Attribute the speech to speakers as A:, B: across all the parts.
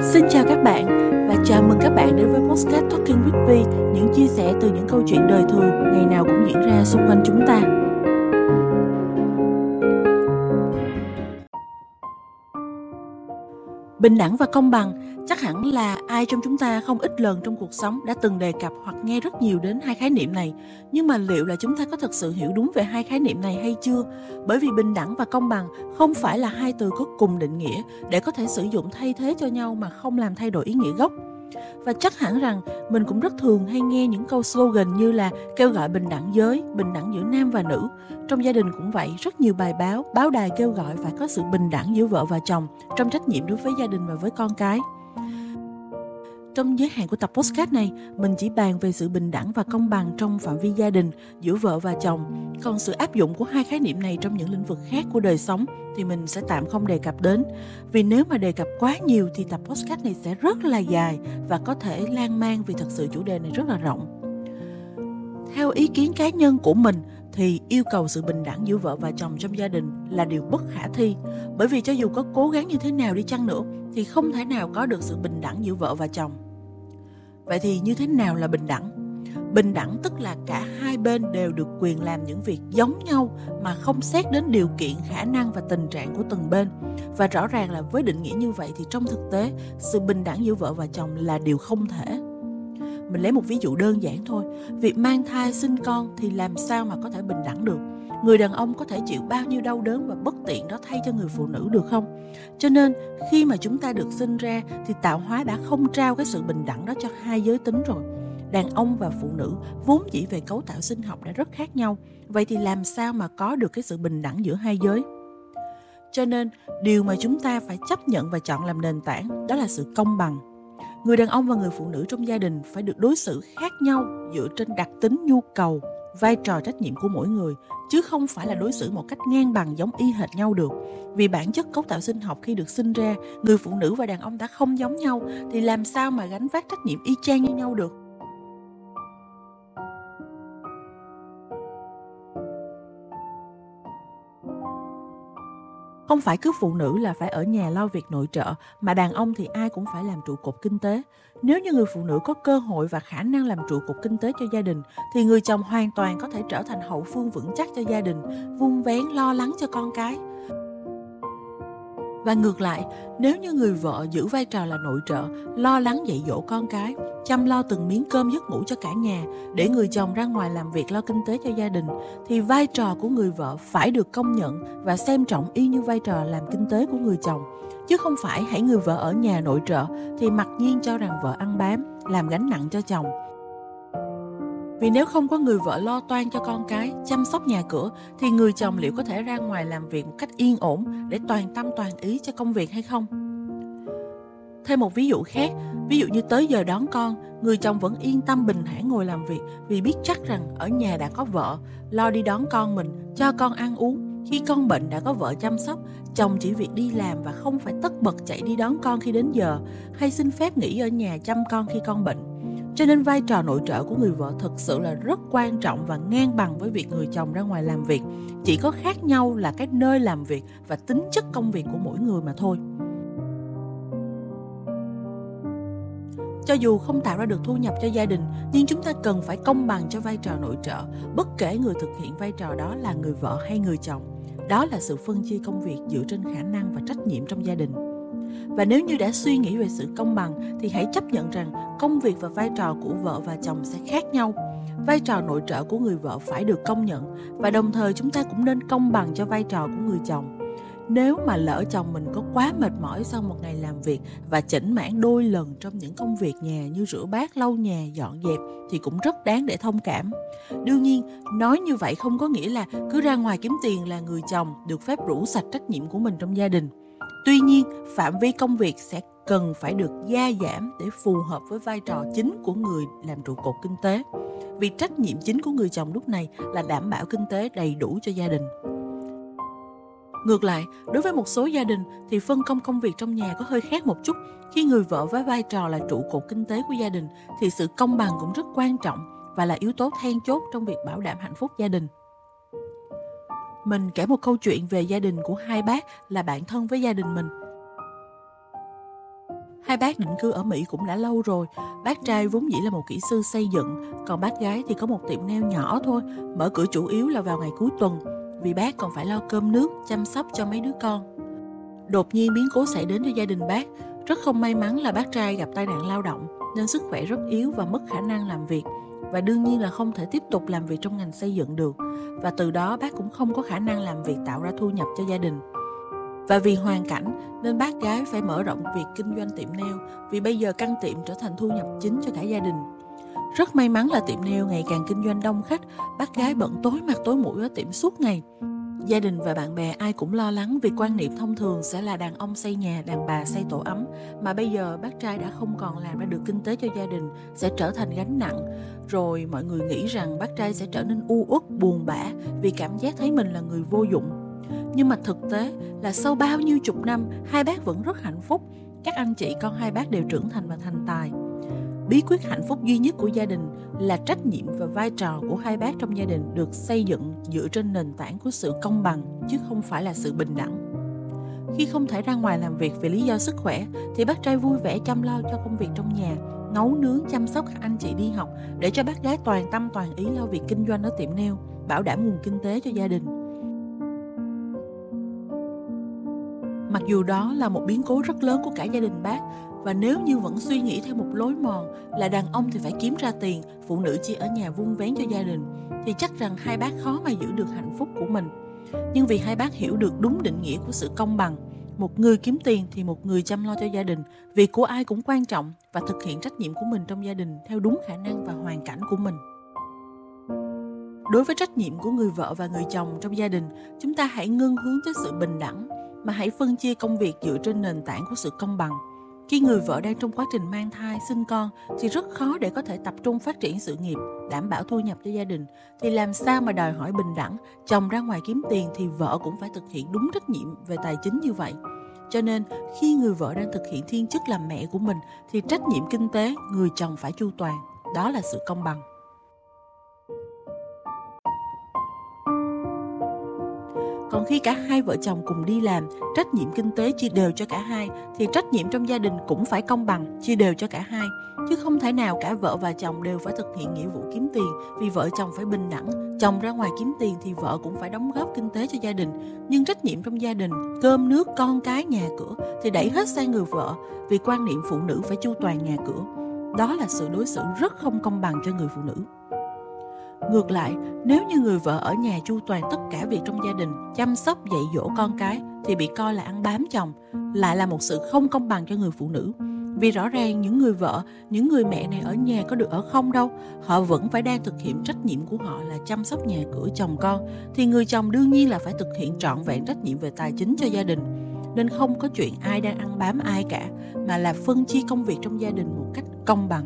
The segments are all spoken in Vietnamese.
A: Xin chào các bạn và chào mừng các bạn đến với Postcard Talking with Vi, những chia sẻ từ những câu chuyện đời thường ngày nào cũng diễn ra xung quanh chúng ta. Bình đẳng và công bằng chắc hẳn là ai trong chúng ta không ít lần trong cuộc sống đã từng đề cập hoặc nghe rất nhiều đến hai khái niệm này. Nhưng mà liệu là chúng ta có thực sự hiểu đúng về hai khái niệm này hay chưa? Bởi vì bình đẳng và công bằng không phải là hai từ có cùng định nghĩa để có thể sử dụng thay thế cho nhau mà không làm thay đổi ý nghĩa gốc và chắc hẳn rằng mình cũng rất thường hay nghe những câu slogan như là kêu gọi bình đẳng giới, bình đẳng giữa nam và nữ. Trong gia đình cũng vậy, rất nhiều bài báo, báo đài kêu gọi phải có sự bình đẳng giữa vợ và chồng trong trách nhiệm đối với gia đình và với con cái. Trong giới hạn của tập podcast này, mình chỉ bàn về sự bình đẳng và công bằng trong phạm vi gia đình giữa vợ và chồng. Còn sự áp dụng của hai khái niệm này trong những lĩnh vực khác của đời sống thì mình sẽ tạm không đề cập đến. Vì nếu mà đề cập quá nhiều thì tập podcast này sẽ rất là dài và có thể lan man vì thật sự chủ đề này rất là rộng. Theo ý kiến cá nhân của mình thì yêu cầu sự bình đẳng giữa vợ và chồng trong gia đình là điều bất khả thi. Bởi vì cho dù có cố gắng như thế nào đi chăng nữa thì không thể nào có được sự bình đẳng giữa vợ và chồng. Vậy thì như thế nào là bình đẳng? Bình đẳng tức là cả hai bên đều được quyền làm những việc giống nhau mà không xét đến điều kiện, khả năng và tình trạng của từng bên. Và rõ ràng là với định nghĩa như vậy thì trong thực tế, sự bình đẳng giữa vợ và chồng là điều không thể. Mình lấy một ví dụ đơn giản thôi. Việc mang thai sinh con thì làm sao mà có thể bình đẳng được? người đàn ông có thể chịu bao nhiêu đau đớn và bất tiện đó thay cho người phụ nữ được không? Cho nên, khi mà chúng ta được sinh ra thì tạo hóa đã không trao cái sự bình đẳng đó cho hai giới tính rồi. Đàn ông và phụ nữ vốn chỉ về cấu tạo sinh học đã rất khác nhau. Vậy thì làm sao mà có được cái sự bình đẳng giữa hai giới? Cho nên, điều mà chúng ta phải chấp nhận và chọn làm nền tảng đó là sự công bằng người đàn ông và người phụ nữ trong gia đình phải được đối xử khác nhau dựa trên đặc tính, nhu cầu, vai trò, trách nhiệm của mỗi người, chứ không phải là đối xử một cách ngang bằng, giống y hệt nhau được. Vì bản chất cấu tạo sinh học khi được sinh ra, người phụ nữ và đàn ông đã không giống nhau, thì làm sao mà gánh vác trách nhiệm y chang như nhau được? Không phải cứ phụ nữ là phải ở nhà lo việc nội trợ, mà đàn ông thì ai cũng phải làm trụ cột kinh tế. Nếu như người phụ nữ có cơ hội và khả năng làm trụ cột kinh tế cho gia đình, thì người chồng hoàn toàn có thể trở thành hậu phương vững chắc cho gia đình, vun vén lo lắng cho con cái. Và ngược lại, nếu như người vợ giữ vai trò là nội trợ, lo lắng dạy dỗ con cái, chăm lo từng miếng cơm giấc ngủ cho cả nhà, để người chồng ra ngoài làm việc lo kinh tế cho gia đình, thì vai trò của người vợ phải được công nhận và xem trọng y như vai trò làm kinh tế của người chồng. Chứ không phải hãy người vợ ở nhà nội trợ thì mặc nhiên cho rằng vợ ăn bám, làm gánh nặng cho chồng, vì nếu không có người vợ lo toan cho con cái, chăm sóc nhà cửa thì người chồng liệu có thể ra ngoài làm việc một cách yên ổn để toàn tâm toàn ý cho công việc hay không? Thêm một ví dụ khác, ví dụ như tới giờ đón con, người chồng vẫn yên tâm bình thản ngồi làm việc vì biết chắc rằng ở nhà đã có vợ, lo đi đón con mình, cho con ăn uống. Khi con bệnh đã có vợ chăm sóc, chồng chỉ việc đi làm và không phải tất bật chạy đi đón con khi đến giờ, hay xin phép nghỉ ở nhà chăm con khi con bệnh. Cho nên vai trò nội trợ của người vợ thực sự là rất quan trọng và ngang bằng với việc người chồng ra ngoài làm việc. Chỉ có khác nhau là cái nơi làm việc và tính chất công việc của mỗi người mà thôi. Cho dù không tạo ra được thu nhập cho gia đình, nhưng chúng ta cần phải công bằng cho vai trò nội trợ, bất kể người thực hiện vai trò đó là người vợ hay người chồng. Đó là sự phân chia công việc dựa trên khả năng và trách nhiệm trong gia đình. Và nếu như đã suy nghĩ về sự công bằng thì hãy chấp nhận rằng công việc và vai trò của vợ và chồng sẽ khác nhau. Vai trò nội trợ của người vợ phải được công nhận và đồng thời chúng ta cũng nên công bằng cho vai trò của người chồng. Nếu mà lỡ chồng mình có quá mệt mỏi sau một ngày làm việc và chỉnh mãn đôi lần trong những công việc nhà như rửa bát, lau nhà, dọn dẹp thì cũng rất đáng để thông cảm. Đương nhiên, nói như vậy không có nghĩa là cứ ra ngoài kiếm tiền là người chồng được phép rũ sạch trách nhiệm của mình trong gia đình Tuy nhiên, phạm vi công việc sẽ cần phải được gia giảm để phù hợp với vai trò chính của người làm trụ cột kinh tế. Vì trách nhiệm chính của người chồng lúc này là đảm bảo kinh tế đầy đủ cho gia đình. Ngược lại, đối với một số gia đình thì phân công công việc trong nhà có hơi khác một chút. Khi người vợ với vai trò là trụ cột kinh tế của gia đình thì sự công bằng cũng rất quan trọng và là yếu tố then chốt trong việc bảo đảm hạnh phúc gia đình. Mình kể một câu chuyện về gia đình của hai bác là bạn thân với gia đình mình. Hai bác định cư ở Mỹ cũng đã lâu rồi. Bác trai vốn dĩ là một kỹ sư xây dựng, còn bác gái thì có một tiệm nail nhỏ thôi, mở cửa chủ yếu là vào ngày cuối tuần, vì bác còn phải lo cơm nước, chăm sóc cho mấy đứa con. Đột nhiên biến cố xảy đến cho gia đình bác. Rất không may mắn là bác trai gặp tai nạn lao động, nên sức khỏe rất yếu và mất khả năng làm việc và đương nhiên là không thể tiếp tục làm việc trong ngành xây dựng được và từ đó bác cũng không có khả năng làm việc tạo ra thu nhập cho gia đình và vì hoàn cảnh nên bác gái phải mở rộng việc kinh doanh tiệm nail vì bây giờ căn tiệm trở thành thu nhập chính cho cả gia đình. Rất may mắn là tiệm nail ngày càng kinh doanh đông khách, bác gái bận tối mặt tối mũi ở tiệm suốt ngày. Gia đình và bạn bè ai cũng lo lắng vì quan niệm thông thường sẽ là đàn ông xây nhà, đàn bà xây tổ ấm. Mà bây giờ bác trai đã không còn làm ra được kinh tế cho gia đình, sẽ trở thành gánh nặng. Rồi mọi người nghĩ rằng bác trai sẽ trở nên u uất, buồn bã vì cảm giác thấy mình là người vô dụng. Nhưng mà thực tế là sau bao nhiêu chục năm, hai bác vẫn rất hạnh phúc. Các anh chị con hai bác đều trưởng thành và thành tài bí quyết hạnh phúc duy nhất của gia đình là trách nhiệm và vai trò của hai bác trong gia đình được xây dựng dựa trên nền tảng của sự công bằng, chứ không phải là sự bình đẳng. Khi không thể ra ngoài làm việc vì lý do sức khỏe, thì bác trai vui vẻ chăm lo cho công việc trong nhà nấu nướng chăm sóc các anh chị đi học để cho bác gái toàn tâm toàn ý lo việc kinh doanh ở tiệm nail, bảo đảm nguồn kinh tế cho gia đình. Mặc dù đó là một biến cố rất lớn của cả gia đình bác và nếu như vẫn suy nghĩ theo một lối mòn là đàn ông thì phải kiếm ra tiền, phụ nữ chỉ ở nhà vun vén cho gia đình, thì chắc rằng hai bác khó mà giữ được hạnh phúc của mình. Nhưng vì hai bác hiểu được đúng định nghĩa của sự công bằng, một người kiếm tiền thì một người chăm lo cho gia đình việc của ai cũng quan trọng và thực hiện trách nhiệm của mình trong gia đình theo đúng khả năng và hoàn cảnh của mình. Đối với trách nhiệm của người vợ và người chồng trong gia đình, chúng ta hãy ngưng hướng tới sự bình đẳng, mà hãy phân chia công việc dựa trên nền tảng của sự công bằng khi người vợ đang trong quá trình mang thai, sinh con thì rất khó để có thể tập trung phát triển sự nghiệp, đảm bảo thu nhập cho gia đình. Thì làm sao mà đòi hỏi bình đẳng, chồng ra ngoài kiếm tiền thì vợ cũng phải thực hiện đúng trách nhiệm về tài chính như vậy. Cho nên khi người vợ đang thực hiện thiên chức làm mẹ của mình thì trách nhiệm kinh tế người chồng phải chu toàn. Đó là sự công bằng. Còn khi cả hai vợ chồng cùng đi làm, trách nhiệm kinh tế chia đều cho cả hai thì trách nhiệm trong gia đình cũng phải công bằng, chia đều cho cả hai. Chứ không thể nào cả vợ và chồng đều phải thực hiện nghĩa vụ kiếm tiền vì vợ chồng phải bình đẳng. Chồng ra ngoài kiếm tiền thì vợ cũng phải đóng góp kinh tế cho gia đình. Nhưng trách nhiệm trong gia đình, cơm nước, con cái, nhà cửa thì đẩy hết sang người vợ vì quan niệm phụ nữ phải chu toàn nhà cửa. Đó là sự đối xử rất không công bằng cho người phụ nữ. Ngược lại, nếu như người vợ ở nhà chu toàn tất cả việc trong gia đình, chăm sóc dạy dỗ con cái thì bị coi là ăn bám chồng, lại là một sự không công bằng cho người phụ nữ. Vì rõ ràng những người vợ, những người mẹ này ở nhà có được ở không đâu, họ vẫn phải đang thực hiện trách nhiệm của họ là chăm sóc nhà cửa chồng con, thì người chồng đương nhiên là phải thực hiện trọn vẹn trách nhiệm về tài chính cho gia đình. Nên không có chuyện ai đang ăn bám ai cả, mà là phân chia công việc trong gia đình một cách công bằng.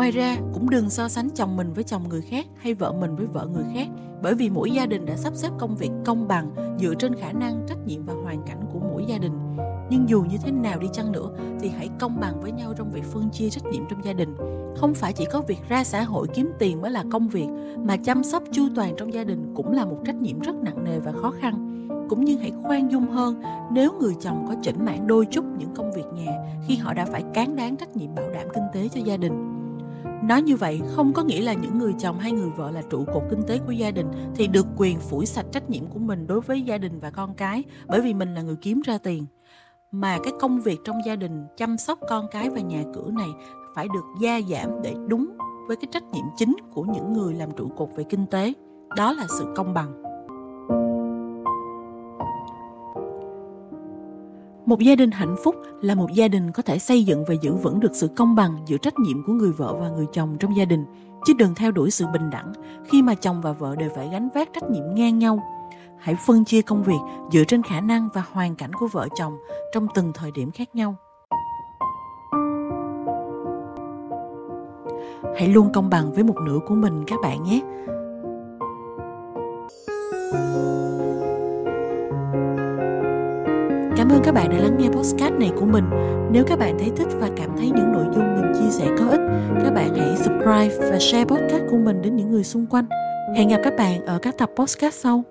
A: Ngoài ra, cũng đừng so sánh chồng mình với chồng người khác hay vợ mình với vợ người khác, bởi vì mỗi gia đình đã sắp xếp công việc công bằng dựa trên khả năng, trách nhiệm và hoàn cảnh của mỗi gia đình. Nhưng dù như thế nào đi chăng nữa thì hãy công bằng với nhau trong việc phân chia trách nhiệm trong gia đình. Không phải chỉ có việc ra xã hội kiếm tiền mới là công việc, mà chăm sóc chu toàn trong gia đình cũng là một trách nhiệm rất nặng nề và khó khăn cũng như hãy khoan dung hơn nếu người chồng có chỉnh mãn đôi chút những công việc nhà khi họ đã phải cán đáng trách nhiệm bảo đảm kinh tế cho gia đình Nói như vậy không có nghĩa là những người chồng hay người vợ là trụ cột kinh tế của gia đình thì được quyền phủi sạch trách nhiệm của mình đối với gia đình và con cái, bởi vì mình là người kiếm ra tiền. Mà cái công việc trong gia đình, chăm sóc con cái và nhà cửa này phải được gia giảm để đúng với cái trách nhiệm chính của những người làm trụ cột về kinh tế. Đó là sự công bằng. Một gia đình hạnh phúc là một gia đình có thể xây dựng và giữ vững được sự công bằng giữa trách nhiệm của người vợ và người chồng trong gia đình, chứ đừng theo đuổi sự bình đẳng khi mà chồng và vợ đều phải gánh vác trách nhiệm ngang nhau. Hãy phân chia công việc dựa trên khả năng và hoàn cảnh của vợ chồng trong từng thời điểm khác nhau. Hãy luôn công bằng với một nửa của mình các bạn nhé. Ơn các bạn đã lắng nghe podcast này của mình. Nếu các bạn thấy thích và cảm thấy những nội dung mình chia sẻ có ích, các bạn hãy subscribe và share podcast của mình đến những người xung quanh. Hẹn gặp các bạn ở các tập podcast sau.